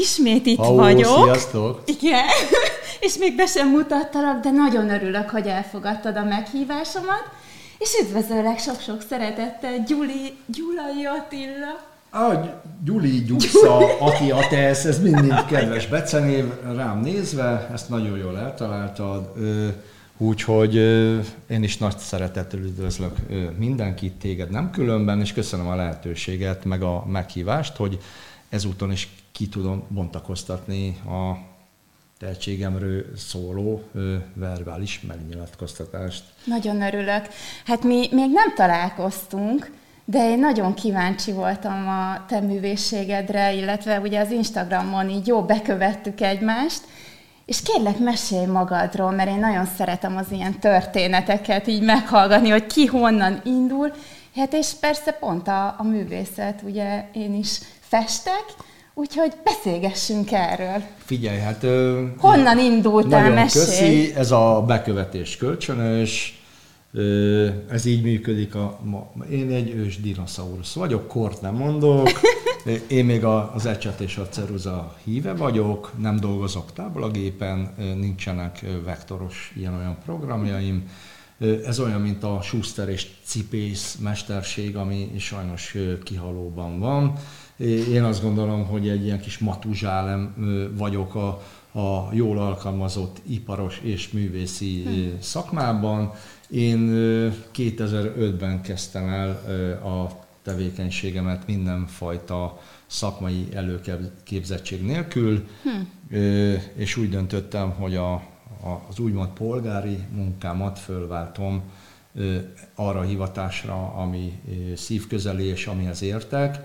Ismét itt Ó, vagyok. sziasztok! Igen, és még be sem mutattalak, de nagyon örülök, hogy elfogadtad a meghívásomat, és üdvözöllek sok-sok szeretettel, Gyuli, Gyulai Attila. Ah, Gyuli, Gyusza, Ati, Atesz, ez mind-mind kedves becenév rám nézve, ezt nagyon jól eltaláltad. Úgyhogy én is nagy szeretettel üdvözlök mindenkit, téged nem különben, és köszönöm a lehetőséget, meg a meghívást, hogy ezúton is ki tudom bontakoztatni a tehetségemről szóló ö, verbális megnyilatkoztatást. Nagyon örülök. Hát mi még nem találkoztunk, de én nagyon kíváncsi voltam a te művészségedre, illetve ugye az Instagramon így jó bekövettük egymást, és kérlek, mesélj magadról, mert én nagyon szeretem az ilyen történeteket így meghallgatni, hogy ki honnan indul. Hát és persze pont a, a művészet, ugye én is festek, úgyhogy beszélgessünk erről. Figyelj, hát... Honnan indultál, Nagyon mesélj. köszi, ez a bekövetés kölcsönös, ez így működik. A, ma, én egy ős dinoszaurusz vagyok, kort nem mondok, én még az ecset és a ceruza híve vagyok, nem dolgozok táblagépen, nincsenek vektoros ilyen-olyan programjaim, ez olyan, mint a Schuster és Cipész mesterség, ami sajnos kihalóban van. Én azt gondolom, hogy egy ilyen kis matuzsálem vagyok a, a jól alkalmazott iparos és művészi ö, szakmában. Én ö, 2005-ben kezdtem el a tevékenységemet mindenfajta szakmai előképzettség nélkül, Ö, és úgy döntöttem, hogy a, a, az úgymond polgári munkámat fölváltom arra a hivatásra, ami szívközeli és amihez értek.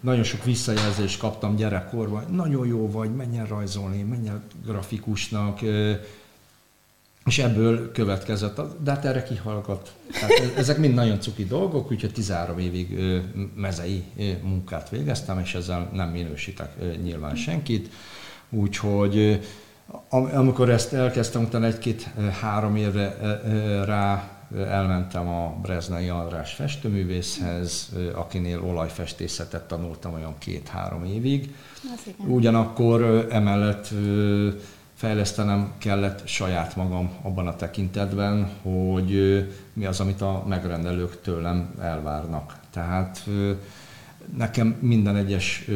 Nagyon sok visszajelzést kaptam gyerekkorban, nagyon jó vagy, menj rajzolni, menj grafikusnak, és ebből következett, de hát erre kihallgat. Tehát e- ezek mind nagyon cuki dolgok, úgyhogy 13 évig mezei munkát végeztem, és ezzel nem minősítek nyilván senkit. Úgyhogy amikor ezt elkezdtem, utána egy-két-három évre rá elmentem a Breznai András festőművészhez, akinél olajfestészetet tanultam olyan két-három évig. Ugyanakkor emellett fejlesztenem kellett saját magam abban a tekintetben, hogy mi az, amit a megrendelők tőlem elvárnak. Tehát nekem minden egyes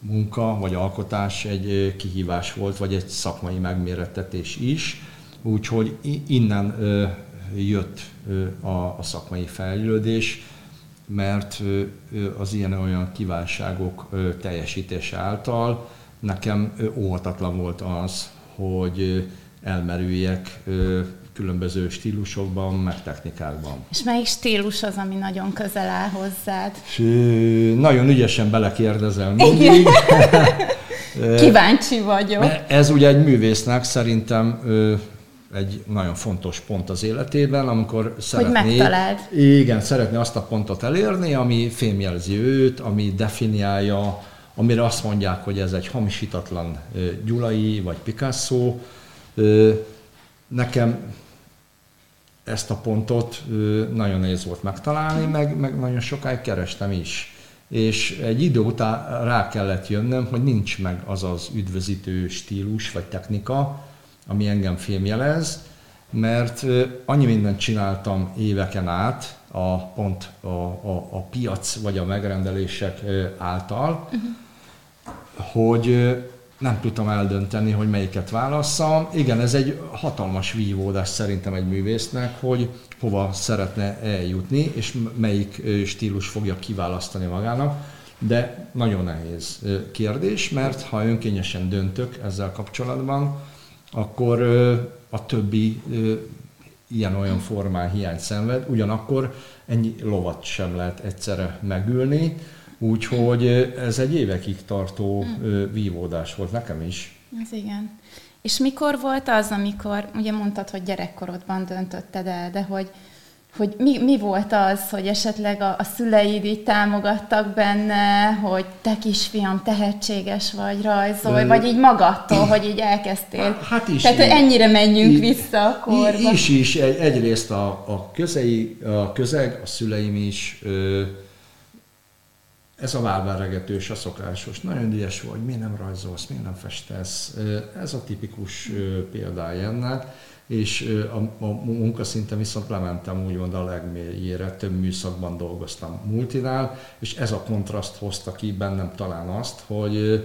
munka vagy alkotás egy kihívás volt, vagy egy szakmai megmérettetés is, úgyhogy innen jött a, a szakmai fejlődés, mert az ilyen olyan kívánságok ö, teljesítése által nekem óhatatlan volt az, hogy elmerüljek különböző stílusokban, meg technikákban. És melyik stílus az, ami nagyon közel áll hozzád? És ö, nagyon ügyesen belekérdezel mindig. Kíváncsi vagyok. Ez ugye egy művésznek szerintem egy nagyon fontos pont az életében, amikor szeretné, megtaláld. igen, szeretné azt a pontot elérni, ami fémjelzi őt, ami definiálja, amire azt mondják, hogy ez egy hamisítatlan Gyulai vagy Picasso. Nekem ezt a pontot nagyon nehéz volt megtalálni, meg, meg nagyon sokáig kerestem is. És egy idő után rá kellett jönnöm, hogy nincs meg az az üdvözítő stílus vagy technika, ami engem fémjelez, mert annyi mindent csináltam éveken át, a, pont a, a, a piac vagy a megrendelések által, hogy ö, nem tudtam eldönteni, hogy melyiket válasszam. Igen, ez egy hatalmas vívódás szerintem egy művésznek, hogy hova szeretne eljutni, és melyik stílus fogja kiválasztani magának. De nagyon nehéz kérdés, mert ha önkényesen döntök ezzel kapcsolatban, akkor a többi ilyen-olyan formán hiányt szenved, ugyanakkor ennyi lovat sem lehet egyszerre megülni, Úgyhogy ez egy évekig tartó mm. vívódás volt nekem is. Ez igen. És mikor volt az, amikor, ugye mondtad, hogy gyerekkorodban döntötted el, de hogy, hogy mi, mi volt az, hogy esetleg a, a szüleid így támogattak benne, hogy te kisfiam tehetséges vagy, rajzolj, Ö, vagy így magadtól, hogy így elkezdtél. Hát is. Tehát így, ennyire menjünk így, vissza a korba. Is is, egy, egyrészt a, a, közei, a közeg, a szüleim is, ö, ez a válveregetős, a szokásos. Nagyon ügyes vagy, miért nem rajzolsz, miért nem festesz. Ez a tipikus példája ennek és a, a munkaszinten viszont lementem úgymond a legmélyére, több műszakban dolgoztam multinál, és ez a kontraszt hozta ki bennem talán azt, hogy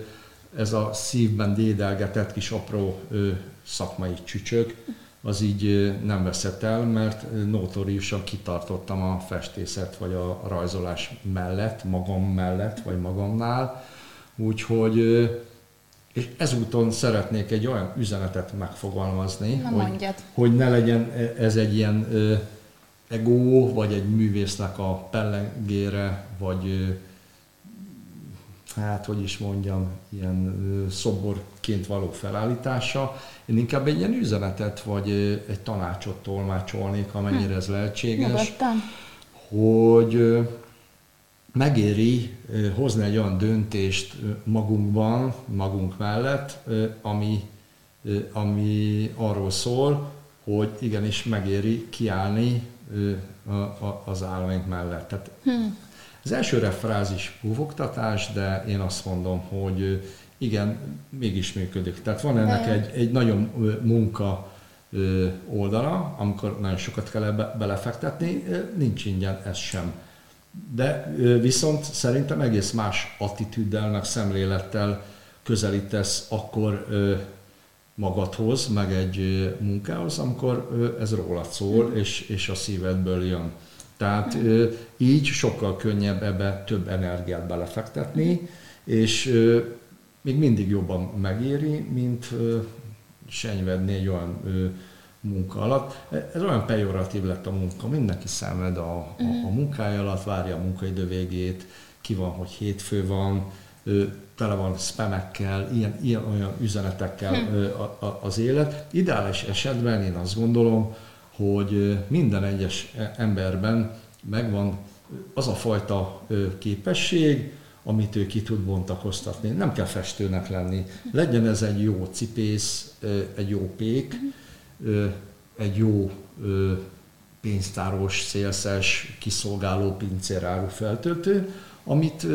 ez a szívben dédelgetett kis apró szakmai csücsök, az így nem veszett el, mert notóriusan kitartottam a festészet vagy a rajzolás mellett, magam mellett, vagy magamnál. Úgyhogy és ezúton szeretnék egy olyan üzenetet megfogalmazni, Na hogy, hogy ne legyen ez egy ilyen ö, ego, vagy egy művésznek a pellengére, vagy ö, hát hogy is mondjam, ilyen ö, szoborként való felállítása. Én inkább egy ilyen üzenetet, vagy ö, egy tanácsot tolmácsolnék, amennyire ez lehetséges. Nyugodtan. Hogy megéri hozni egy olyan döntést magunkban, magunk mellett, ami, ami arról szól, hogy igenis megéri kiállni az államaink mellett. Tehát hmm. Az első refrázis búvogtatás, de én azt mondom, hogy igen, mégis működik. Tehát van ennek egy, egy nagyon munka oldala, amikor nagyon sokat kell belefektetni, nincs ingyen ez sem de viszont szerintem egész más attitűddel, meg szemlélettel közelítesz akkor magadhoz, meg egy munkához, amikor ez rólad szól, és, és a szívedből jön. Tehát így sokkal könnyebb ebbe több energiát belefektetni, és még mindig jobban megéri, mint senyvedni egy olyan munka alatt. Ez olyan pejoratív lett a munka, mindenki szenved a, a, a mhm. munkája alatt, várja a munkaidő végét, ki van, hogy hétfő van, tele van spamekkel, ilyen, ilyen olyan üzenetekkel hm. az élet. Ideális esetben én azt gondolom, hogy minden egyes emberben megvan az a fajta képesség, amit ő ki tud bontakoztatni. Nem kell festőnek lenni. Legyen ez egy jó cipész, egy jó pék, mhm egy jó pénztáros, szélszes, kiszolgáló pincéráru feltöltő, amit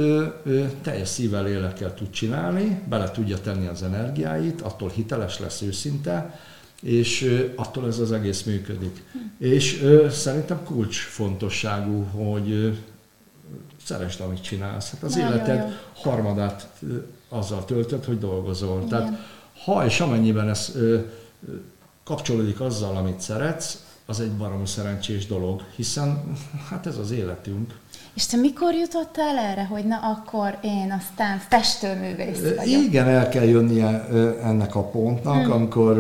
teljes szívvel, lélekkel tud csinálni, bele tudja tenni az energiáit, attól hiteles lesz őszinte, és attól ez az egész működik. Hm. És szerintem kulcsfontosságú, hogy szeresd, amit csinálsz. Hát az Na, életed jó, jó. harmadát azzal töltött, hogy dolgozol. Igen. Tehát ha és amennyiben ez kapcsolódik azzal, amit szeretsz, az egy baromi szerencsés dolog, hiszen hát ez az életünk. És te mikor jutottál erre, hogy na akkor én aztán festőművész vagyok? Igen, el kell jönnie ennek a pontnak, hmm. amikor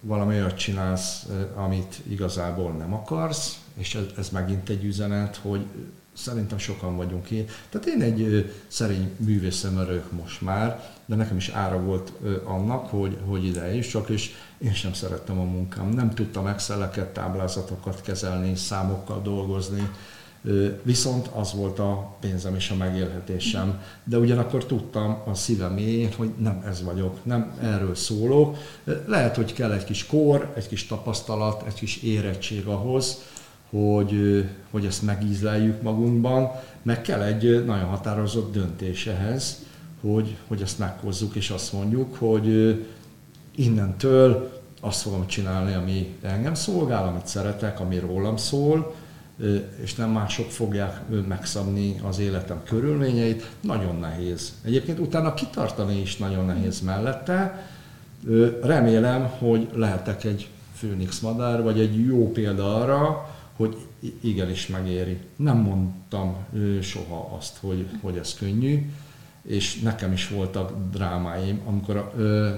valami olyat csinálsz, amit igazából nem akarsz, és ez, ez megint egy üzenet, hogy szerintem sokan vagyunk én. Tehát én egy szerény művészem örök most már, de nekem is ára volt annak, hogy, hogy ide is csak, és én sem szerettem a munkám. Nem tudtam exceleket, táblázatokat kezelni, számokkal dolgozni, viszont az volt a pénzem és a megélhetésem. De ugyanakkor tudtam a szívem hogy nem ez vagyok, nem erről szólok. Lehet, hogy kell egy kis kor, egy kis tapasztalat, egy kis érettség ahhoz, hogy, hogy ezt megízleljük magunkban, meg kell egy nagyon határozott döntés ehhez, hogy, hogy ezt meghozzuk, és azt mondjuk, hogy innentől azt fogom csinálni, ami engem szolgál, amit szeretek, ami rólam szól, és nem mások fogják megszabni az életem körülményeit. Nagyon nehéz. Egyébként utána kitartani is nagyon nehéz mellette. Remélem, hogy lehetek egy főnix madár, vagy egy jó példa arra, hogy igenis megéri. Nem mondtam soha azt, hogy, hogy ez könnyű, és nekem is voltak drámáim, amikor ö,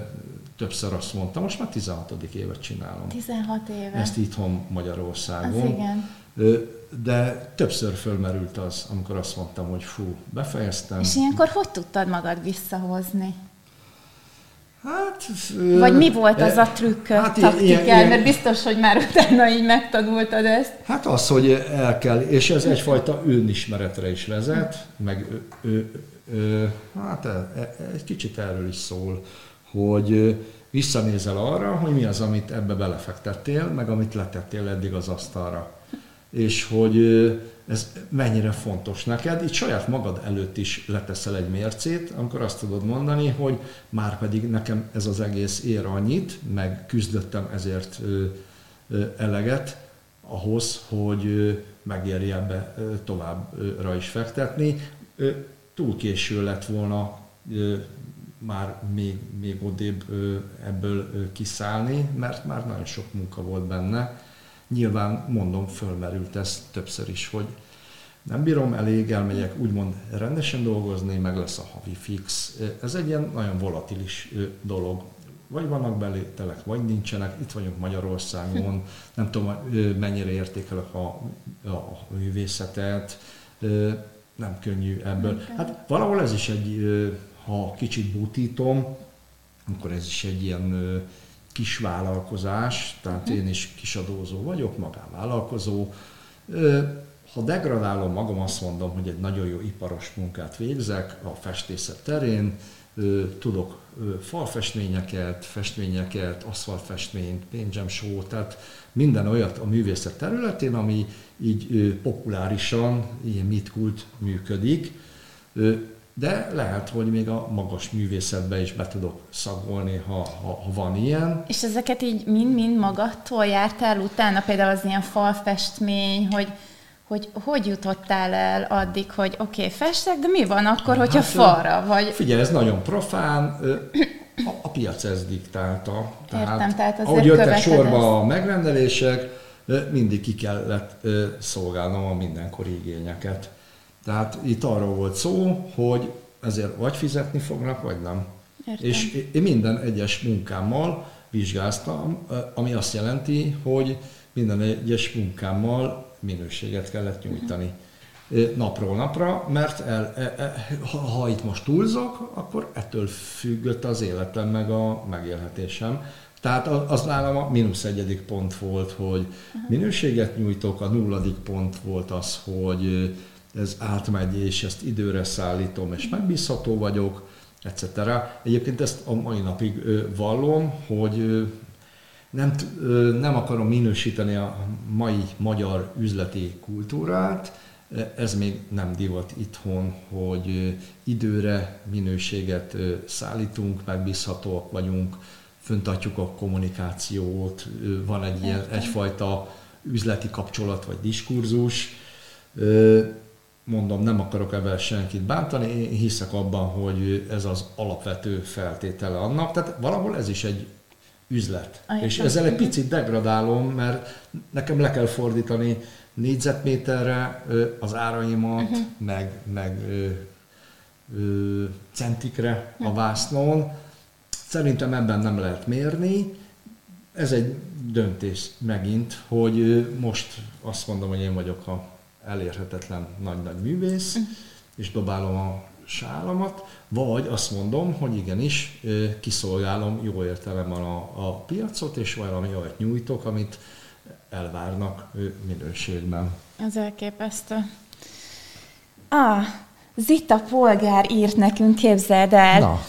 többször azt mondtam, most már 16. évet csinálom. 16 éve. Ezt itthon Magyarországon. Az igen. de többször fölmerült az, amikor azt mondtam, hogy fú, befejeztem. És ilyenkor hogy tudtad magad visszahozni? Hát, Vagy mi volt az a trükk hát, taktikál, mert biztos, hogy már utána így megtanultad ezt. Hát az, hogy el kell, és ez egyfajta önismeretre is vezet, meg hát e, e, egy kicsit erről is szól, hogy visszanézel arra, hogy mi az, amit ebbe belefektettél, meg amit letettél eddig az asztalra. És hogy ez mennyire fontos neked. Itt saját magad előtt is leteszel egy mércét, amikor azt tudod mondani, hogy már pedig nekem ez az egész ér annyit, meg küzdöttem ezért eleget ahhoz, hogy megérje ebbe továbbra is fektetni. Túl késő lett volna már még, még odébb ebből kiszállni, mert már nagyon sok munka volt benne Nyilván mondom, fölmerült ez többször is, hogy nem bírom elég, elmegyek úgymond rendesen dolgozni, meg lesz a havi fix. Ez egy ilyen nagyon volatilis dolog. Vagy vannak belételek, vagy nincsenek. Itt vagyunk Magyarországon, nem tudom, mennyire értékelek a, a művészetet. Nem könnyű ebből. Hát valahol ez is egy, ha kicsit butítom, akkor ez is egy ilyen kis vállalkozás, tehát én is kisadózó vagyok, magánvállalkozó. Ha degradálom magam, azt mondom, hogy egy nagyon jó iparos munkát végzek a festészet terén, tudok falfestményeket, festményeket, aszfaltfestményt, paint show, tehát minden olyat a művészet területén, ami így populárisan, ilyen mitkult működik de lehet, hogy még a magas művészetbe is be tudok szagolni, ha, ha, ha van ilyen. És ezeket így mind-mind magadtól jártál utána, például az ilyen falfestmény, hogy hogy hogy jutottál el addig, hogy oké, okay, festek, de mi van akkor, hát, hogyha falra vagy? Figyelj, ez nagyon profán, a, a piac ezt diktálta. Tehát, Értem, tehát ahogy jöttek sorba ezt. a megrendelések, mindig ki kellett szolgálnom a mindenkori igényeket. Tehát itt arról volt szó, hogy ezért vagy fizetni fognak, vagy nem. Értem. És én minden egyes munkámmal vizsgáztam, ami azt jelenti, hogy minden egyes munkámmal minőséget kellett nyújtani napról napra, mert el, e, e, ha, ha itt most túlzok, akkor ettől függött az életem meg a megélhetésem. Tehát az nálam a mínusz egyedik pont volt, hogy minőséget nyújtok, a nulladik pont volt az, hogy ez átmegy, és ezt időre szállítom, és megbízható vagyok, etc. Egyébként ezt a mai napig vallom, hogy nem, nem akarom minősíteni a mai magyar üzleti kultúrát, ez még nem divat itthon, hogy időre minőséget szállítunk, megbízhatóak vagyunk, föntartjuk a kommunikációt, van egy ilyen, egyfajta üzleti kapcsolat vagy diskurzus mondom, nem akarok ebben senkit bántani, én hiszek abban, hogy ez az alapvető feltétele annak, tehát valahol ez is egy üzlet. Aján. És ezzel egy picit degradálom, mert nekem le kell fordítani négyzetméterre az áraimat, uh-huh. meg, meg ö, ö, centikre a vásznon. Szerintem ebben nem lehet mérni. Ez egy döntés megint, hogy most azt mondom, hogy én vagyok a elérhetetlen nagy-nagy művész, uh-huh. és dobálom a sálamat, vagy azt mondom, hogy igenis kiszolgálom jó értelemben a, a piacot, és valami olyat nyújtok, amit elvárnak minőségben. Ez elképesztő. Ah, Zita Polgár írt nekünk, képzeld el. Na.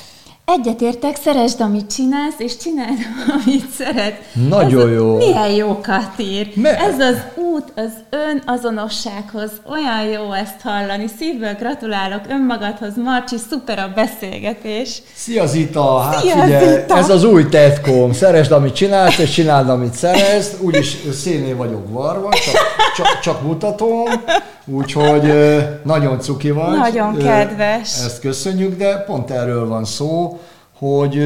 Egyetértek, szeresd, amit csinálsz, és csináld, amit szeret. Nagyon Ez jó. Milyen jókat ír. Me- Ez az út az ön azonossághoz. Olyan jó ezt hallani. Szívből gratulálok önmagadhoz, Marcsi, szuper a beszélgetés. Szia Zita! Hát Szia, figyelj, Zita. ez az új tetkom. Szeresd, amit csinálsz, és csináld, amit szeretsz. Úgyis széné vagyok varva, csak, csak, csak mutatom. Úgyhogy nagyon cuki vagy. Nagyon kedves. Ezt köszönjük, de pont erről van szó, hogy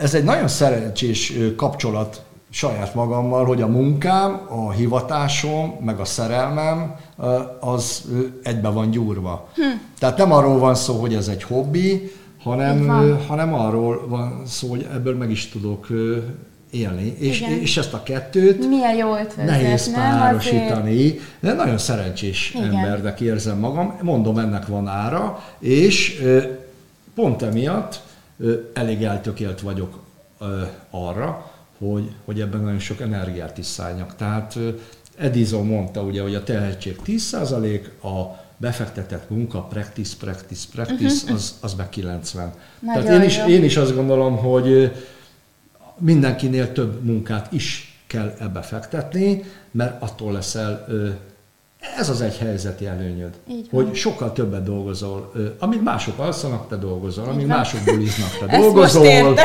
ez egy nagyon szerencsés kapcsolat saját magammal, hogy a munkám, a hivatásom, meg a szerelmem az egybe van gyúrva. Hm. Tehát nem arról van szó, hogy ez egy hobbi, hanem, hanem arról van szó, hogy ebből meg is tudok élni. És, Igen. és ezt a kettőt Milyen jó ötvözet, nehéz nem? párosítani, de nagyon szerencsés Igen. embernek érzem magam. Mondom, ennek van ára, és pont emiatt elég eltökélt vagyok arra, hogy, hogy ebben nagyon sok energiát is szálljak. Tehát Edison mondta ugye, hogy a tehetség 10%, a befektetett munka, practice, practice, practice, az, az meg 90. Nagyon Tehát én is, jó. én is azt gondolom, hogy mindenkinél több munkát is kell ebbe fektetni, mert attól leszel, ez az egy helyzeti előnyöd, Így van. hogy sokkal többet dolgozol, amíg mások alszanak, te dolgozol, amíg mások buliznak, te Ezt dolgozol. most értem,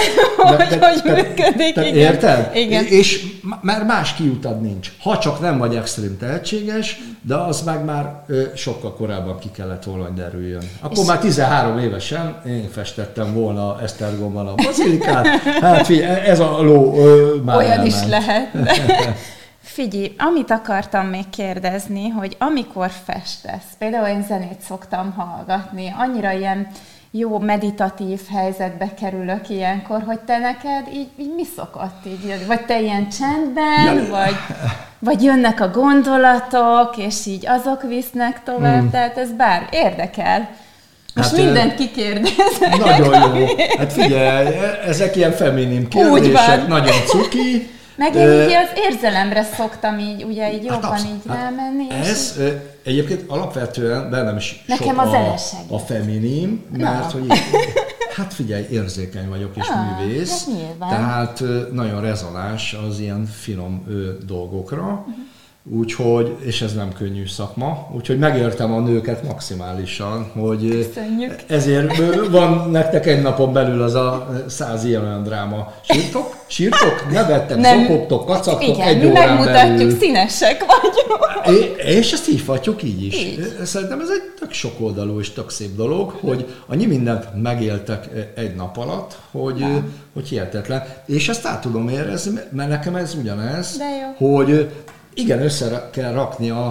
hogy hogy működik, te igen. Érted? Igen. És már más kiutad nincs. Ha csak nem vagy extrém tehetséges, de az meg már sokkal korábban ki kellett volna, hogy derüljön. Akkor És- már 13 évesen én festettem volna Esztergomban a bazilikát. Hát figyelj, ez a ló ö, már Olyan is elment. lehet. Figyelj, amit akartam még kérdezni, hogy amikor festesz, például én zenét szoktam hallgatni, annyira ilyen jó meditatív helyzetbe kerülök ilyenkor, hogy te neked így, így mi szokott így? Vagy te ilyen csendben, Ja. vagy, vagy jönnek a gondolatok, és így azok visznek tovább, hmm. tehát ez bár érdekel. Most Hát, mindent kikérdezek. Nagyon jó. Hát figyelj, ezek ilyen feminim kérdések, nagyon cuki. Meg én így az érzelemre szoktam így, ugye így jobban absz- így rámenni. és Ez ö, egyébként alapvetően bennem is Nekem sok a zene a, a feminim, mert Na. hogy így, hát figyelj, érzékeny vagyok és Ah, művész, hát nyilván. tehát nagyon rezonáns az ilyen finom dolgokra, Mhm. Úgyhogy, és ez nem könnyű szakma, úgyhogy megértem a nőket maximálisan, hogy Köszönjük. ezért van nektek egy napon belül az a száz ilyen olyan dráma. Sírtok? Sírtok? Nevettek, zokogtok, kacagtok Igen, egy mi órán megmutatjuk, belül. színesek vagyunk. É, és ezt így fatjuk így is. Így. Szerintem ez egy tök sokoldalú és tök szép dolog, hogy annyi mindent megéltek egy nap alatt, hogy, hogy hihetetlen. És ezt át tudom érezni, mert nekem ez ugyanez, hogy igen, össze kell rakni a,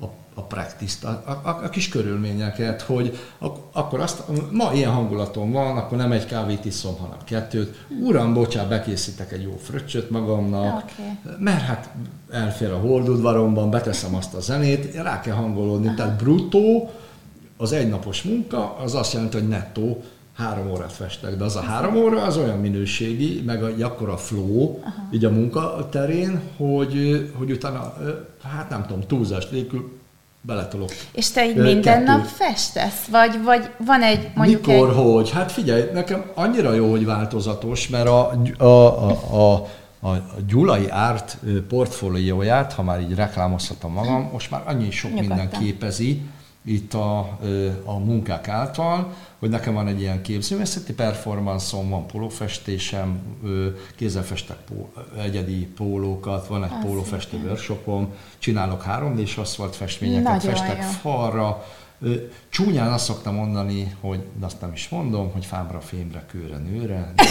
a, a practice-t, a, a, a kis körülményeket, hogy ak- akkor azt, ma ilyen hangulatom van, akkor nem egy kávét iszom, hanem kettőt. Uram, bocsánat, bekészítek egy jó fröccsöt magamnak, Oké. mert hát elfér a holdudvaromban, beteszem azt a zenét, rá kell hangolódni. Aha. Tehát bruttó, az egynapos munka, az azt jelenti, hogy nettó három órát festek, de az a három óra az olyan minőségi, meg a, akkor a flow, Aha. így a munka terén, hogy, hogy utána, hát nem tudom, túlzást nélkül beletolok. És te így minden kettő. nap festesz? Vagy, vagy van egy mondjuk Mikor, egy... hogy? Hát figyelj, nekem annyira jó, hogy változatos, mert a, a, a, a, a, Gyulai Árt portfólióját, ha már így reklámozhatom magam, most már annyi sok Nyugodtan. minden képezi itt a, a munkák által, hogy nekem van egy ilyen képzőművészeti performanszom, van pólófestésem, kézzel festek pó, egyedi pólókat, van egy Az pólófestő workshopom, csinálok 3D-s aszfaltfestményeket, Nagyon festek jó. falra, Csúnyán azt szoktam mondani, hogy, de azt nem is mondom, hogy fámra, fémre, kőre, nőre. De, ez,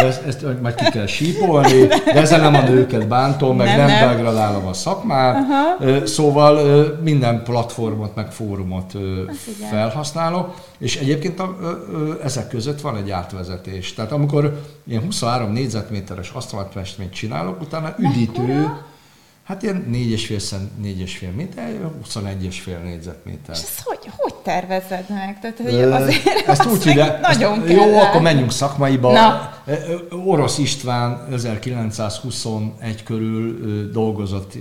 de ezt, ezt majd ki kell sípolni, de ezzel nem a nőket bántom, meg nem, Nem, nem, degradálom a szakmát. Ö, Szóval minden platformot, meg fórumot igen. felhasználok, és egyébként a, ezek között van egy átvezetés. Tehát amikor ilyen 23 négyzetméteres asztaltfestményt csinálok, utána üdítő, Mekkora? Hát ilyen 4,5 szent, 4,5 méter, 21,5 négyzetméter. És ezt hogy, hogy tervezed meg? Tehát, hogy azért ezt úgy hívják, nagyon ezt, jó, akkor menjünk szakmaiba. Na. Orosz István 1921 körül dolgozott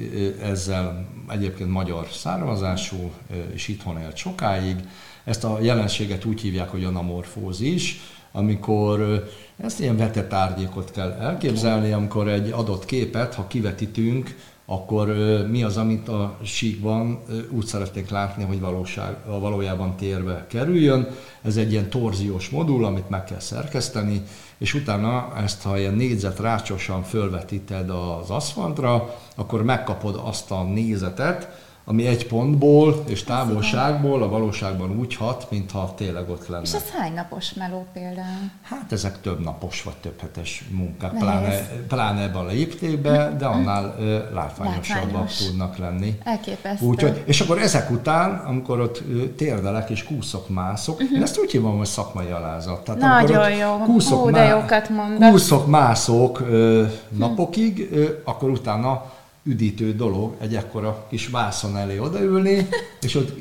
ezzel egyébként magyar származású, és itthon élt sokáig. Ezt a jelenséget úgy hívják, hogy anamorfózis, amikor ezt ilyen vetett árnyékot kell elképzelni, amikor egy adott képet, ha kivetítünk, akkor mi az, amit a síkban úgy szeretnénk látni, hogy valóság, valójában térbe kerüljön. Ez egy ilyen torziós modul, amit meg kell szerkeszteni, és utána ezt, ha ilyen négyzet rácsosan fölvetíted az aszfaltra, akkor megkapod azt a nézetet, ami egy pontból és távolságból a valóságban úgy hat, mintha tényleg ott lenne. És ez hány napos meló például? Hát ezek több napos vagy több hetes munkák, pláne, pláne ebben a léptében, de annál ö, látványosabbak Látványos. tudnak lenni. Elképesztő. Úgyhogy, és akkor ezek után, amikor ott térdelek és kúszok, mászok, uh-huh. én ezt úgy hívom, hogy szakmai alázat. Tehát. Nagyon jó. Kúszok, Hú, de jókat mondasz. Kúszok, mászok ö, napokig, ö, akkor utána üdítő dolog egy ekkora kis vászon elé odaülni, és ott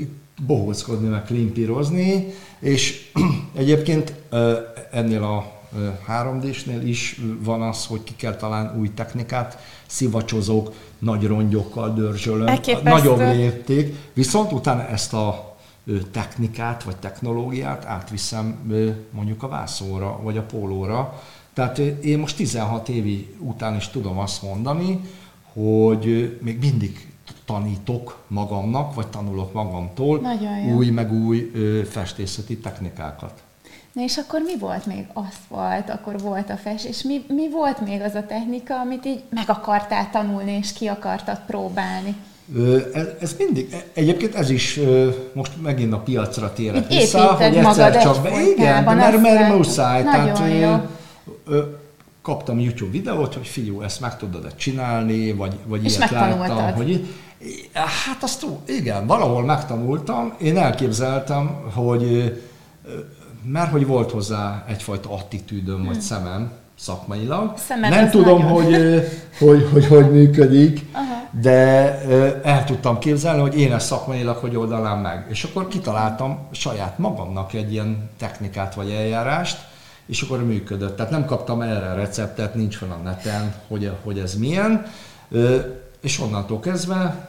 bohóckodni, meg klimpírozni, és egyébként ennél a 3D-snél is van az, hogy ki kell találni új technikát, szivacsozók, nagy rongyokkal dörzsölöm, Elképesztő. nagyobb lépték, viszont utána ezt a technikát vagy technológiát átviszem mondjuk a vászóra vagy a pólóra. Tehát én most 16 évi után is tudom azt mondani, hogy még mindig tanítok magamnak, vagy tanulok magamtól új meg új ö, festészeti technikákat. Na és akkor mi volt még? Aszfalt, akkor volt a fest, és mi, mi volt még az a technika, amit így meg akartál tanulni, és ki akartad próbálni? Ez, ez mindig, e- egyébként ez is most megint a piacra térek vissza, hogy egyszer magad csak be, igen, mert, mert muszáj. Tehát, jó. Kaptam YouTube videót, hogy figyú, ezt meg tudod -e csinálni, vagy, vagy És ilyet láttam. Hogy, hát azt igen, valahol megtanultam. Én elképzeltem, hogy mert hogy volt hozzá egyfajta attitűdöm, vagy szemem szakmailag. Szemed Nem tudom, nagyon. hogy, hogy, hogy hogy működik, de ö, el tudtam képzelni, hogy én ezt szakmailag hogy oldanám meg. És akkor kitaláltam saját magamnak egy ilyen technikát vagy eljárást, és akkor működött. Tehát nem kaptam erre receptet, nincs fel a neten, hogy, hogy ez milyen. És onnantól kezdve,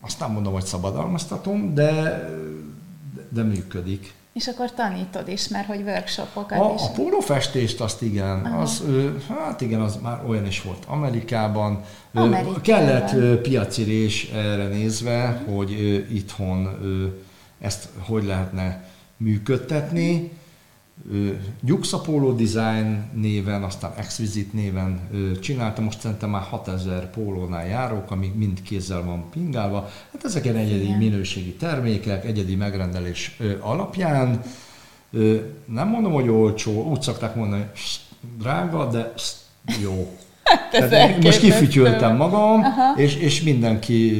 azt nem mondom, hogy szabadalmaztatom, de, de működik. És akkor tanítod is, mert hogy workshopokat A, is. a pólófestést azt igen, az, ö, hát igen, az már olyan is volt Amerikában. Amerikában. Kellett piacirés erre nézve, hogy ö, itthon ezt hogy lehetne működtetni. Polo Design néven, aztán Exquisite néven csináltam, most szerintem már 6000 pólónál járok, ami mind kézzel van pingálva. Hát ezek ilyen egyedi Igen. minőségi termékek, egyedi megrendelés alapján. Nem mondom, hogy olcsó, úgy szokták mondani, "Sst, drága, de jó. Tehát én most kifütyültem magam, és, és mindenki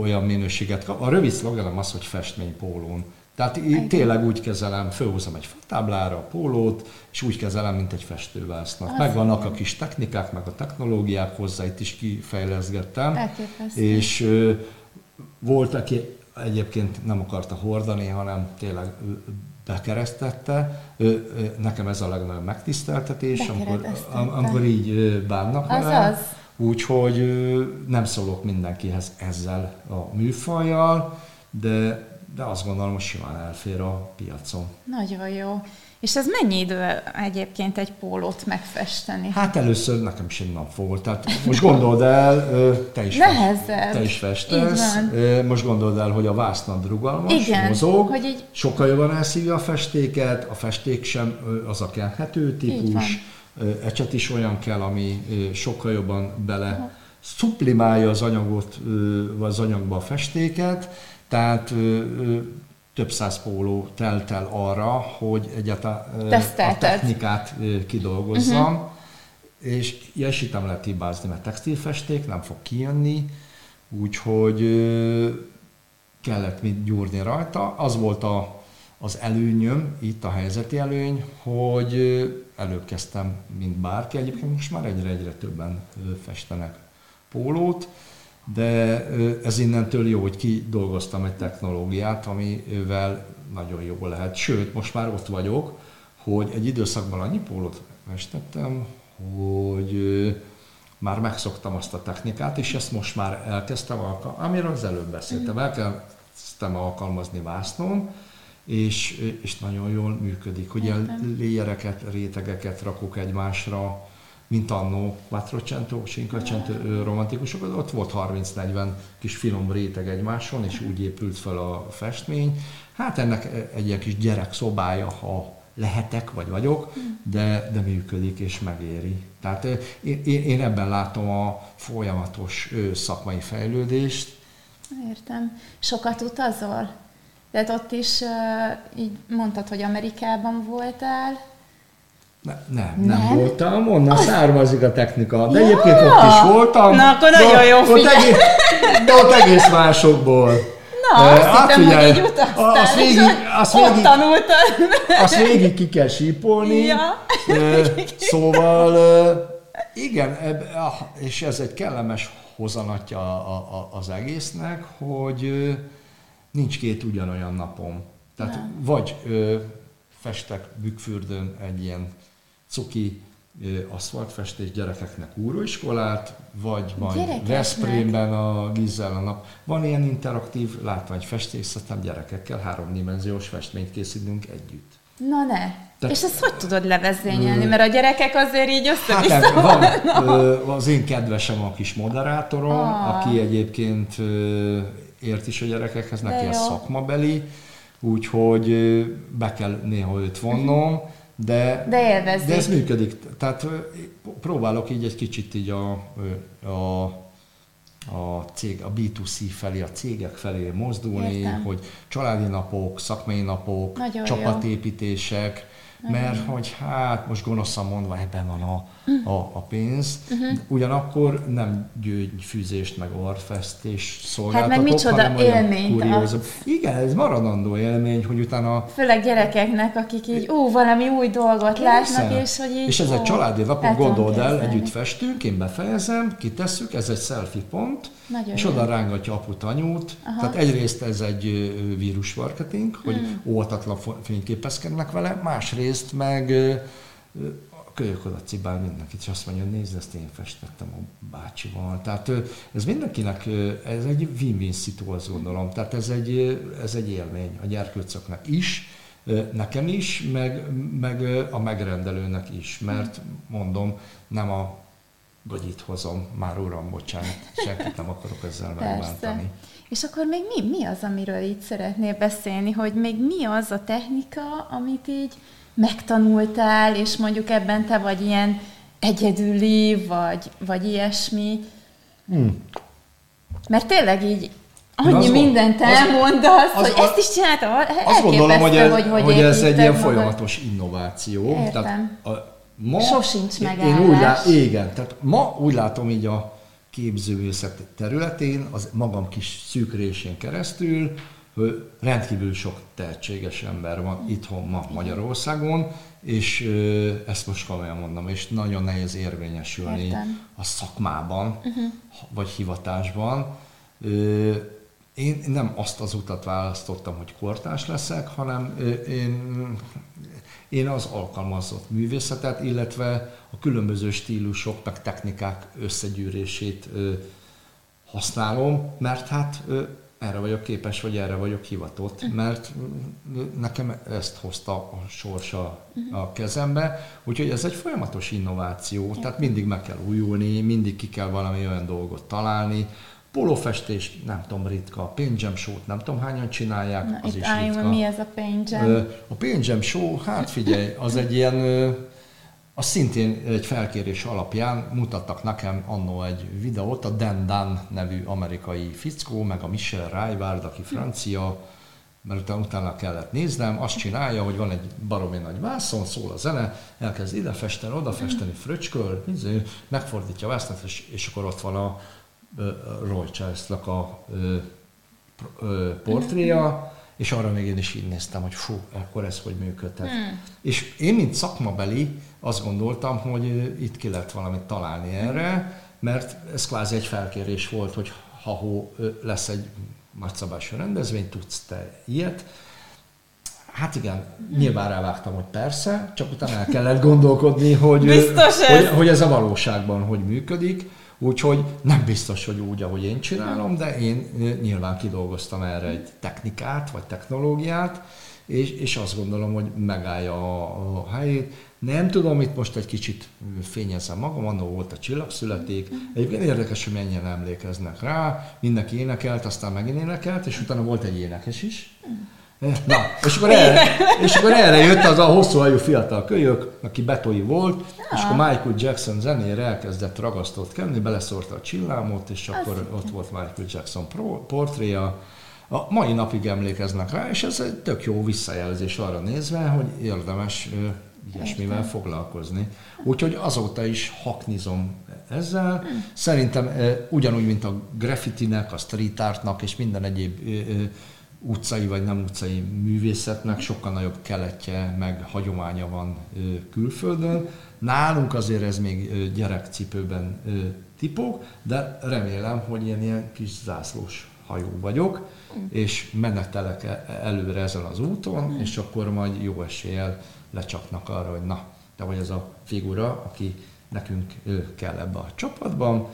olyan minőséget kap. A rövid szlogenem az, hogy festmény pólón. Tehát így tényleg úgy kezelem, fölhúzom egy táblára a pólót, és úgy kezelem, mint egy festővásznak. Megvannak a kis technikák, meg a technológiák hozzá, itt is kifejleszgettem. Elképesztő. És ö, volt, aki egyébként nem akarta hordani, hanem tényleg bekeresztette. Ö, ö, Nekem ez a legnagyobb megtiszteltetés, amikor, am- amikor így bánnak. Azaz. Úgyhogy nem szólok mindenkihez ezzel a műfajjal, de, de azt gondolom, hogy simán elfér a piacon. Nagyon jó. És ez mennyi idő egyébként egy pólót megfesteni? Hát először nekem is egy nap volt. Tehát most gondold el, te is, Nehezebb. te is festesz, most gondold el, hogy a vásznad rugalmas, Igen, mozog, hogy így- sokkal jobban elszívja a festéket, a festék sem az a kenhető típus, ecset is olyan kell, ami sokkal jobban bele szuplimálja az anyagot, vagy az anyagba a festéket, tehát több száz póló telt el arra, hogy egyáltalán a technikát kidolgozzam, uh-huh. és ilyesmit nem lehet hibázni, mert textilfesték nem fog kijönni, úgyhogy kellett mit gyúrni rajta. Az volt a, az előnyöm, itt a helyzeti előny, hogy előbb kezdtem, mint bárki. Egyébként most már egyre-egyre többen festenek pólót, de ez innentől jó, hogy kidolgoztam egy technológiát, amivel nagyon jó lehet. Sőt, most már ott vagyok, hogy egy időszakban annyi pólót festettem, hogy már megszoktam azt a technikát, és ezt most már elkezdtem alkalmazni, amiről az előbb beszéltem, elkezdtem alkalmazni vásznon, és, és nagyon jól működik, hogy ilyen léjereket, rétegeket rakok egymásra, mint annó Quattrocento, Cinquecento romantikusok, ott volt 30-40 kis finom réteg egymáson, és úgy épült fel a festmény. Hát ennek egy ilyen kis gyerek szobája, ha lehetek, vagy vagyok, de, de működik és megéri. Tehát én, én ebben látom a folyamatos szakmai fejlődést, Értem. Sokat utazol? Tehát ott is így mondtad, hogy Amerikában voltál. Ne, nem, nem, nem voltam, onnan az... származik a technika. De ja. egyébként ott is voltam. Na, akkor nagyon de, jó ott egész, De ott egész másokból. Na, azt hát hittem, hogy így utaztál, azt végig, azt végig, ott tanultad. Azt végig ki kell sípolni. Ja. Szóval igen, és ez egy kellemes hozanatja az egésznek, hogy nincs két ugyanolyan napom. Tehát Nem. vagy festek Bükkfürdőn egy ilyen cuki aszfaltfestés gyerekeknek úróiskolát, vagy majd Veszprémben a Gizella nap. Van ilyen interaktív látványfestészetem gyerekekkel, háromdimenziós festményt készítünk együtt. Na ne! De, és ezt hogy tudod levezényelni? Mert a gyerekek azért így össze hát nem, van, az én kedvesem a kis moderátorom, ah. aki egyébként ért is a gyerekekhez, neki ez szakmabeli, úgyhogy be kell néha őt vonnom, de, de, de ez működik. Tehát próbálok így egy kicsit így a, a, a cég, a B2C felé, a cégek felé mozdulni, Értem. hogy családi napok, szakmai napok, Nagyon csapatépítések, mert hogy hát most gonoszan mondva ebben van a, a, a pénz, uh-huh. ugyanakkor nem győgyfűzést meg orfesztés szolgáltatok, hát meg micsoda élmény. A... Igen, ez maradandó élmény, hogy utána... Főleg gyerekeknek, akik így, ú, valami új dolgot látnak, és hogy így... És ez egy családi napot, gondold el, együtt festünk, én befejezem, kitesszük, ez egy selfie pont, nagyon és jó. oda rángatja aput, anyút. Aha. Tehát egyrészt ez egy vírusmarketing, hogy hmm. óvatatlan fényképezkednek vele, másrészt meg a kölyök oda cibál mindenkit, és azt mondja, nézd, ezt én festettem a bácsival. Tehát ez mindenkinek, ez egy win-win szitu, azt gondolom. Tehát ez egy, ez egy élmény a gyerkőcöknek is, nekem is, meg, meg a megrendelőnek is, mert mondom, nem a itt hozom, már uram, bocsánat, senkit nem akarok ezzel megbántani. És akkor még mi, mi az, amiről így szeretnél beszélni, hogy még mi az a technika, amit így megtanultál, és mondjuk ebben te vagy ilyen egyedüli, vagy, vagy ilyesmi? Hmm. Mert tényleg így annyi az mindent elmondasz, az, hogy az, ezt is csináltam, Azt gondolom, hogy ez, hogy, hogy, hogy ez egy ilyen magad. folyamatos innováció. Értem. Tehát a, Ma, Sosincs meg én úgy lá, Igen, tehát ma úgy látom így a képzőművészet területén, az magam kis szűkrésén keresztül, rendkívül sok tehetséges ember van itthon ma Magyarországon, és ezt most komolyan mondom, és nagyon nehéz érvényesülni Értem. a szakmában, uh-huh. vagy hivatásban. Én nem azt az utat választottam, hogy kortás leszek, hanem én én az alkalmazott művészetet, illetve a különböző stílusok, meg technikák összegyűrését használom, mert hát erre vagyok képes, vagy erre vagyok hivatott, mhm. mert nekem ezt hozta a sorsa mhm. a kezembe, úgyhogy ez egy folyamatos innováció, tehát mindig meg kell újulni, mindig ki kell valami olyan dolgot találni, Polófestés, nem tudom, ritka. Paint Jam Show-t nem tudom hányan csinálják, Na, az itt is álljunk, ritka. Mi ez a Paint Jam? A Paint Jam Show, hát figyelj, az egy ilyen, az szintén egy felkérés alapján mutattak nekem annó egy videót, a Dan Dan nevű amerikai fickó, meg a Michel Raivard, aki francia, mert utána, utána kellett néznem, azt csinálja, hogy van egy baromi nagy vászon, szól a zene, elkezd ide festeni, oda festeni, fröcsköl, megfordítja a vászonat, és, és akkor ott van a, Roy Charles-nak a portréja, és arra még én is így néztem, hogy fú, akkor ez hogy működhet. Hmm. És én, mint szakmabeli, azt gondoltam, hogy itt ki lehet valamit találni erre, mert ez kvázi egy felkérés volt, hogy ha hó, lesz egy nagyszabású rendezvény, tudsz te ilyet. Hát igen, nyilván rávágtam, hogy persze, csak utána el kellett gondolkodni, hogy, hogy, hogy ez a valóságban hogy működik. Úgyhogy nem biztos, hogy úgy, ahogy én csinálom, de én nyilván kidolgoztam erre egy technikát, vagy technológiát, és, és azt gondolom, hogy megállja a, a helyét. Nem tudom, itt most egy kicsit fényezem magam, annó volt a csillagszületék. Egyébként érdekes, hogy mennyien emlékeznek rá. Mindenki énekelt, aztán megint énekelt, és utána volt egy énekes is. Na, és akkor, erre, és akkor erre jött az a hosszú hajú fiatal kölyök, aki betoi volt, ja. és akkor Michael Jackson zenére elkezdett ragasztott kenni, beleszórta a csillámot, és akkor Azt ott volt Michael Jackson portréja. A mai napig emlékeznek rá, és ez egy tök jó visszajelzés arra nézve, hogy érdemes ilyesmivel foglalkozni. Úgyhogy azóta is haknizom ezzel. Szerintem ugyanúgy, mint a graffitinek, a street artnak és minden egyéb utcai vagy nem utcai művészetnek sokkal nagyobb keletje, meg hagyománya van külföldön. Nálunk azért ez még gyerekcipőben tipok, de remélem, hogy ilyen, ilyen kis zászlós hajó vagyok, és menetelek e-, előre ezen az úton, és akkor majd jó eséllyel lecsapnak arra, hogy na, te vagy az a figura, aki nekünk kell ebbe a csapatban.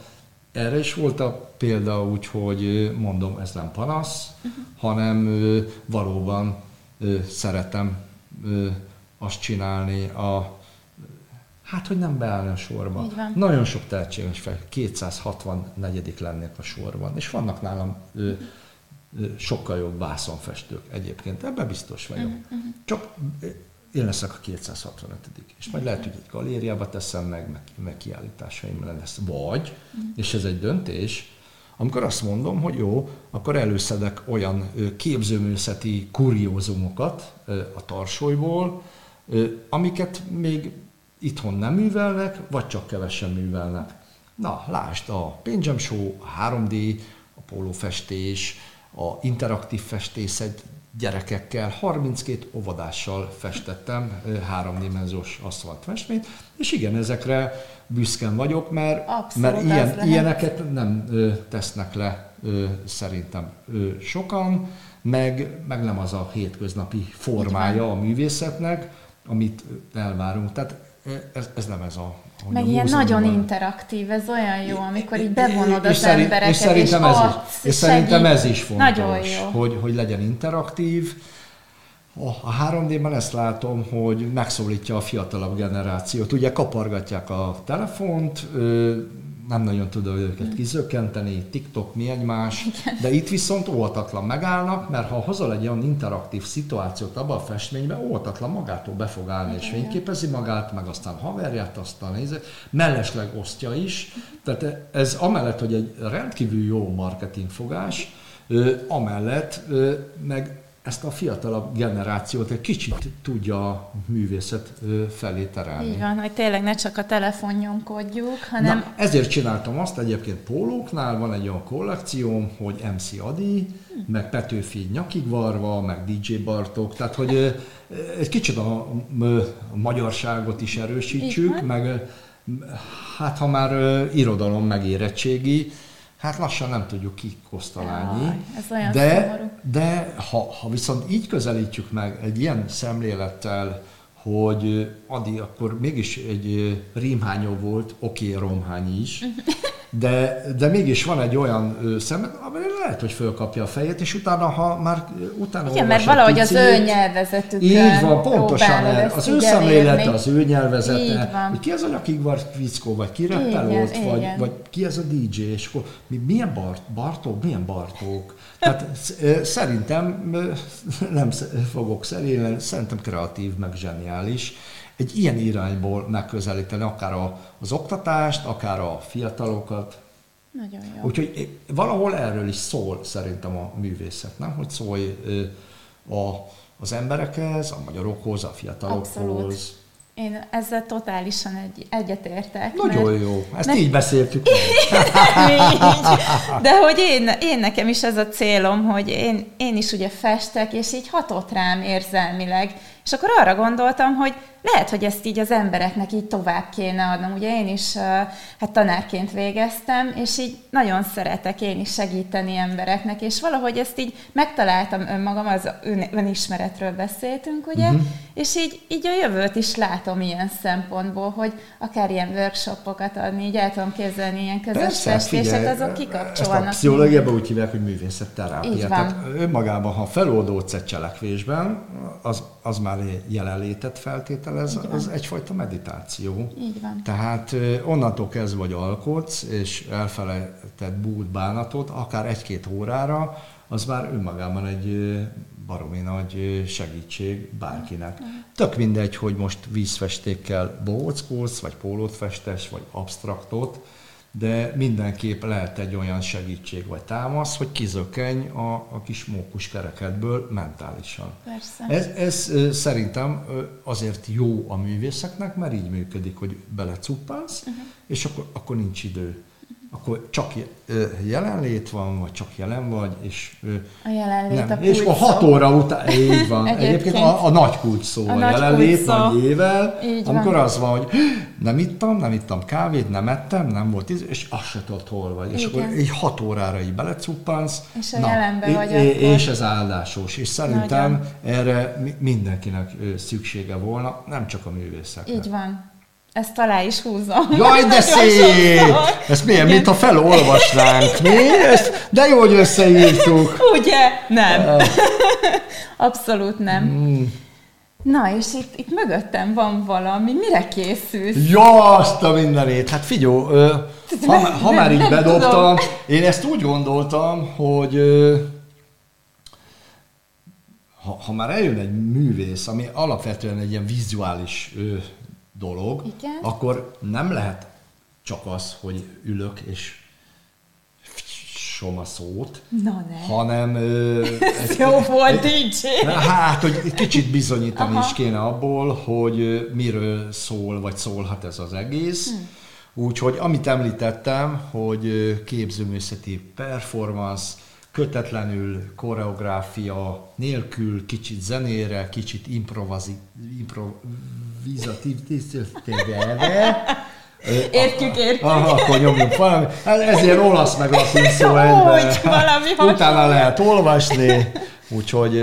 Erre is volt a példa úgy, hogy mondom, ez nem panasz, uh-huh. hanem valóban szeretem azt csinálni a Hát, hogy nem beállni a sorba. Nagyon sok tehetséges fel, 264 lennék a sorban, és vannak nálam ö, ö, sokkal jobb vászonfestők egyébként, ebben biztos vagyok. Uh-huh. Csak én leszek a 265 és majd lehet, hogy egy galériába teszem meg, meg, meg kiállításaim lesz. Vagy, és ez egy döntés, amikor azt mondom, hogy jó, akkor előszedek olyan képzőművészeti kuriózumokat a tarsolyból, amiket még itthon nem művelnek, vagy csak kevesen művelnek. Na, lásd a Pinjam Show, a 3D, a pólófestés, a interaktív festészet, gyerekekkel, 32 óvodással festettem háromdimenziós aszfaltfestményt, és igen, ezekre büszken vagyok, mert, Abszolút, mert ilyen, ilyeneket nem ö, tesznek le ö, szerintem ö, sokan, meg, meg nem az a hétköznapi formája a művészetnek, amit elvárunk. Tehát ez, ez nem ez a Meg ilyen nagyon interaktív, ez olyan jó, amikor így bevonod és az szerint, embereket, és, szerintem és, ez is, és szerintem ez is fontos, nagyon jó. Hogy, hogy legyen interaktív. A 3D-ben ezt látom, hogy megszólítja a fiatalabb generációt. Ugye kapargatják a telefont, nem nagyon tudom őket kizökkenteni, TikTok, mi egymás, de itt viszont óvatatlan megállnak, mert ha hozol egy olyan interaktív szituációt abba a festménybe, óvatatlan magától be fog állni, és fényképezi magát, meg aztán haverját, aztán nézze, mellesleg osztja is, tehát ez amellett, hogy egy rendkívül jó marketingfogás, amellett meg ezt a fiatalabb generációt egy kicsit tudja a művészet felé terelni. Így van, hogy tényleg ne csak a telefon nyomkodjuk, hanem... Na, ezért csináltam azt, egyébként pólóknál van egy olyan kollekcióm, hogy MC Adi, hm. meg Petőfi nyakig varva, meg DJ Bartok, tehát hogy egy kicsit a, a magyarságot is erősítsük, meg hát ha már irodalom megérettségi, hát lassan nem tudjuk kikosztalálni. de, de ha, ha viszont így közelítjük meg egy ilyen szemlélettel, hogy Adi akkor mégis egy rímhányó volt, oké, okay, romhány is, de, de mégis van egy olyan szemet, amely lehet, hogy fölkapja a fejét, és utána, ha már utána Igen, mert valahogy picit, az ő nyelvezetükön Így van, pontosan, az ő szemlélete, az ő nyelvezete, hogy ki az a nyakigvar fickó, vagy ki repelót, vagy, vagy ki az a DJ, és akkor mi, milyen Bart, Bartók, milyen Bartók. Tehát szerintem nem fogok szerélni, szerintem kreatív, meg zseniális egy ilyen irányból megközelíteni akár a, az oktatást, akár a fiatalokat. Nagyon jó. Úgyhogy valahol erről is szól szerintem a művészet, nem? Hogy szólj a, az emberekhez, a magyarokhoz, a fiatalokhoz. Abszolút. Én ezzel totálisan egy, egyetértek. Nagyon mert, jó, ezt mert, így beszéltük. így. De hogy én, én nekem is ez a célom, hogy én, én is ugye festek, és így hatott rám érzelmileg. És akkor arra gondoltam, hogy lehet, hogy ezt így az embereknek így tovább kéne adnom. Ugye én is hát tanárként végeztem, és így nagyon szeretek én is segíteni embereknek, és valahogy ezt így megtaláltam önmagam, az ön, önismeretről beszéltünk, ugye, uh-huh. és így, így a jövőt is látom ilyen szempontból, hogy akár ilyen workshopokat adni, így el tudom képzelni ilyen közös Persze, festések, azok kikapcsolnak. Ezt a pszichológiában úgy hívják, hogy művészetterápia. Tehát önmagában, ha feloldódsz egy cselekvésben, az, az már jelenlétet feltétel ez az egyfajta meditáció. Így van. Tehát onnantól kezdve vagy alkotsz, és elfelejtett búd bánatot, akár egy-két órára, az már önmagában egy baromi nagy segítség bárkinek. Tök mindegy, hogy most vízfestékkel bohóckolsz, vagy pólót festes, vagy abstraktot, de mindenképp lehet egy olyan segítség vagy támasz, hogy kizökenj a, a kis mókus kerekedből mentálisan. Persze. Ez, ez szerintem azért jó a művészeknek, mert így működik, hogy belecuppálsz, uh-huh. és akkor, akkor nincs idő akkor csak jelenlét van, vagy csak jelen vagy, és a jelenlét nem. a És a hat óra után, így van, egyébként, egyébként a, a nagy kulcs szó, a, a jelenlét szó. nagy ével, így amikor van. az van, hogy nem ittam, nem ittam kávét, nem ettem, nem volt íz, és azt se tudod, hol vagy. Igen. És akkor egy hat órára így belecuppansz. És a na, jelenbe vagy és, akkor. és ez áldásos. És szerintem Nagyon. erre mindenkinek szüksége volna, nem csak a művészeknek. Így van. Ezt alá is húzom. Jaj, de szép! Ezt milyen, mint ha felolvasnánk. Mi? Ezt, de jó, hogy összeírtuk. Ugye? Nem. Abszolút nem. Mm. Na, és itt, itt mögöttem van valami. Mire készülsz? Ja, azt a mindenét. Hát figyó, ha, ha már így bedobtam, én ezt úgy gondoltam, hogy ha, ha már eljön egy művész, ami alapvetően egy ilyen vizuális dolog, Igen. akkor nem lehet csak az, hogy ülök és som a szót, Na ne. hanem... Ez jó volt, DJ! Hát, hogy kicsit bizonyítani Aha. is kéne abból, hogy miről szól, vagy szólhat ez az egész. Hm. Úgyhogy amit említettem, hogy képzőművészeti performance, kötetlenül, koreográfia nélkül, kicsit zenére, kicsit improvizatív, tiszteltéve. Értjük, értjük. Aha, akkor nyomjunk valami. Hát ezért olasz meg latin szó egyben. valami Utána lehet olvasni. Úgyhogy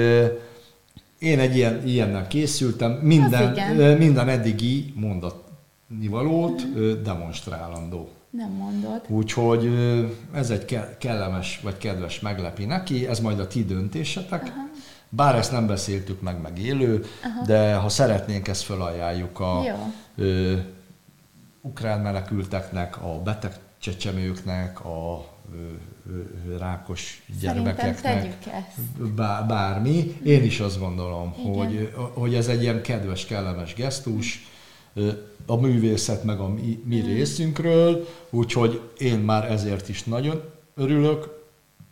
én egy ilyen, ilyennel készültem. Minden, minden eddigi mondatnivalót demonstrálandó. Nem mondod. Úgyhogy ez egy kellemes vagy kedves meglepi neki, ez majd a ti döntésetek. Aha. Bár ezt nem beszéltük meg, meg élő, Aha. de ha szeretnénk, ezt felajánljuk a ö, ukrán menekülteknek, a beteg csecsemőknek, a rákos gyermekeknek, bár, bármi. Én is azt gondolom, hogy, hogy ez egy ilyen kedves, kellemes gesztus, a művészet meg a mi, mi mm. részünkről, úgyhogy én már ezért is nagyon örülök,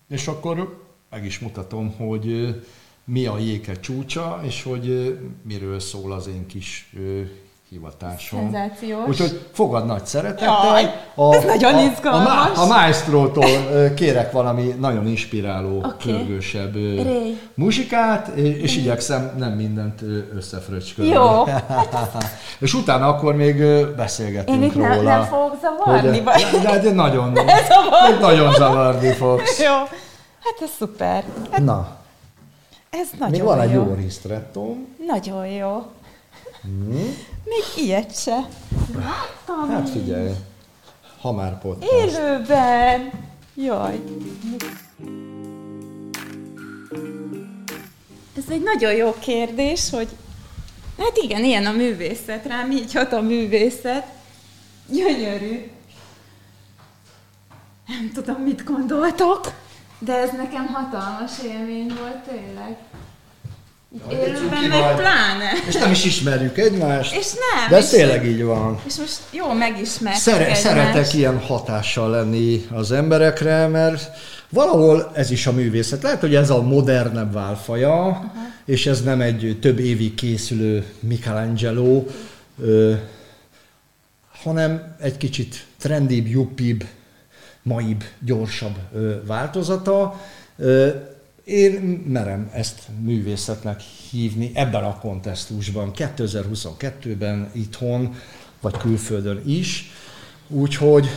és akkor meg is mutatom, hogy mi a jéke csúcsa, és hogy miről szól az én kis hivatásom. Szenzációs. Úgyhogy fogad nagy szeretettel. Jaj, a, ez nagyon a, izgalmas. A, a maestrótól kérek valami nagyon inspiráló, okay. pörgősebb Ray. muzsikát, és Ray. igyekszem nem mindent összefröcskölni. Jó. és utána akkor még beszélgetünk Én itt róla. Nem, nem fogok zavarni? Hogy, vagy? De, de nagyon, de nagyon zavarni fogsz. Jó. Hát ez szuper. Hát, Na. Ez nagyon Még van jó. egy jó résztrettóm. Nagyon jó. Hmm. Még ilyet se láttam. Hát figyelj, ha már podcast. Élőben! Jaj. Ez egy nagyon jó kérdés, hogy hát igen, ilyen a művészet, rám így hat a művészet. Gyönyörű. Nem tudom, mit gondoltok, de ez nekem hatalmas élmény volt tényleg. Itt élőben meg pláne. És nem is ismerjük egymást. És nem. De ez tényleg így van. És most jó megismertük Szere, egymást. Szeretek ilyen hatással lenni az emberekre, mert valahol ez is a művészet. Lehet, hogy ez a modernebb válfaja, uh-huh. és ez nem egy több évig készülő Michelangelo, ö, hanem egy kicsit trendibb, juppibb, maibb, gyorsabb változata. Én merem ezt művészetnek hívni ebben a kontextusban, 2022-ben itthon, vagy külföldön is. Úgyhogy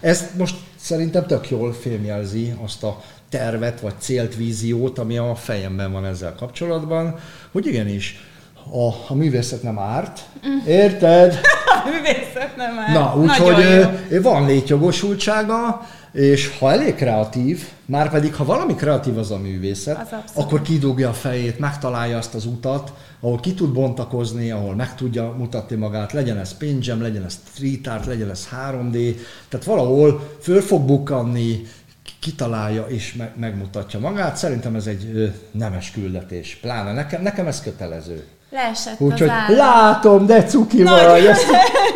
ez most szerintem tök jól filmjelzi azt a tervet, vagy célt, víziót, ami a fejemben van ezzel kapcsolatban, hogy igenis, a, a művészet nem árt, érted? a művészet nem árt. Na, úgyhogy van létjogosultsága, és ha elég kreatív, már pedig ha valami kreatív az a művészet, az akkor kidugja a fejét, megtalálja azt az utat, ahol ki tud bontakozni, ahol meg tudja mutatni magát, legyen ez pinjam, legyen ez street art, legyen ez 3D, tehát valahol föl fog bukkanni, kitalálja és me- megmutatja magát. Szerintem ez egy ö, nemes küldetés. Pláne nekem, nekem ez kötelező. Leesett Úgyhogy látom, de cuki Nagyon vagy, ez,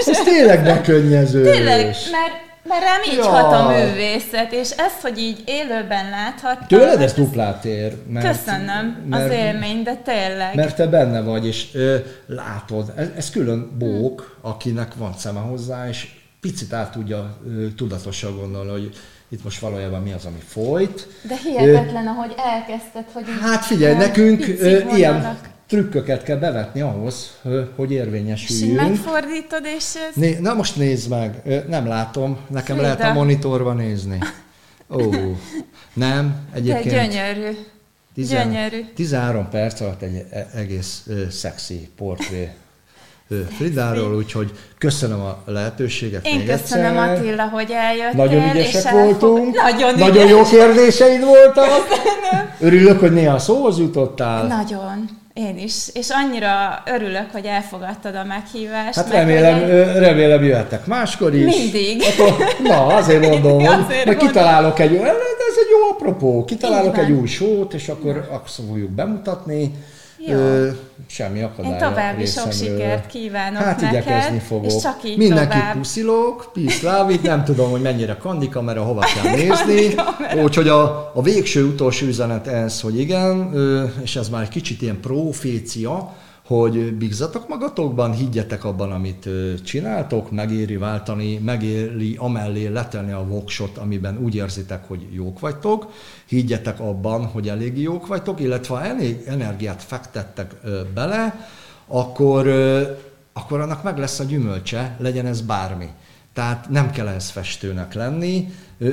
ez tényleg bekönnyező. Tényleg, mert, mert rám így Ja. hat a művészet, és ezt, hogy így élőben láthattam. Tőled ez duplát ér. Mert, Köszönöm mert, az élmény, de tényleg. Mert te benne vagy, és ö, látod, ez, ez külön bók, akinek van szeme hozzá, és picit át tudja ö, tudatosan gondolni, hogy itt most valójában mi az, ami folyt. De hihetetlen, ahogy elkezdted, hogy Hát figyelj, nekünk ö, ilyen trükköket kell bevetni ahhoz, hogy És érvényesüljünk. megfordítod, és ez... Né, na most nézd meg, nem látom, nekem Frida. lehet a monitorba nézni. Ó, nem, De egyébként gyönyörű. tizen- gyönyörű. 13 perc alatt egy e- egész ö, szexi portré Fridáról, úgyhogy köszönöm a lehetőséget Én még köszönöm egyszer. Attila, hogy eljöttél. Nagyon és ügyesek elfog- voltunk. Nagyon, Nagyon ügyes. jó kérdéseid voltak. Örülök, hogy néha szóhoz jutottál. Nagyon. Én is. És annyira örülök, hogy elfogadtad a meghívást. Hát meg remélem, ö, remélem jöhettek máskor is. Mindig. Akkor, na, azért mondom, Azért majd kitalálok egy, ez egy jó apropó, kitalálok egy új sót, és akkor azt fogjuk bemutatni. Jó. Ö, semmi akadály Én további sok részemről. sikert kívánok Hát neked, igyekezni fogok. és csak így Mindenki tovább. puszilok, peace love, nem tudom, hogy mennyire kandikamera, hova kell nézni. Úgyhogy a, a végső utolsó üzenet ez, hogy igen, és ez már egy kicsit ilyen profécia, hogy bízzatok magatokban, higgyetek abban, amit csináltok, megéri váltani, megéri amellé letenni a voksot, amiben úgy érzitek, hogy jók vagytok, higgyetek abban, hogy elég jók vagytok, illetve ha elég energiát fektettek bele, akkor, akkor annak meg lesz a gyümölcse, legyen ez bármi. Tehát nem kell ehhez festőnek lenni,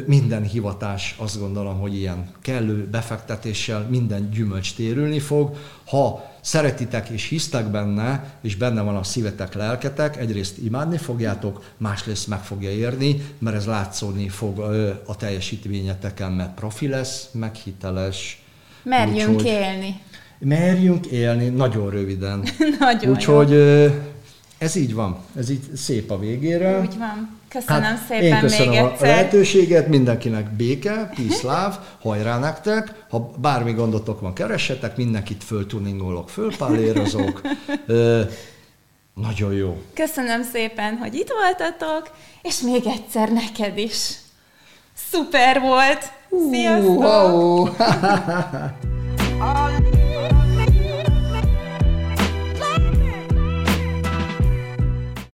minden hivatás azt gondolom, hogy ilyen kellő befektetéssel minden gyümölcs térülni fog. Ha szeretitek és hisztek benne, és benne van a szívetek, lelketek, egyrészt imádni fogjátok, másrészt meg fogja érni, mert ez látszódni fog a teljesítményeteken, mert profi lesz, meghiteles. Merjünk Úgyhogy- élni. Merjünk élni, nagyon röviden. Nagyon Úgyhogy ez így van, ez így szép a végére. Úgy van. Köszönöm Hát, szépen én köszönöm még a egyszer. lehetőséget, mindenkinek béke, peace, love, hajrá nektek, ha bármi gondotok van, keressetek, mindenkit föltuningolok, fölpallérozok. Ö, nagyon jó. Köszönöm szépen, hogy itt voltatok, és még egyszer neked is. Szuper volt! Sziasztok! Uh, wow.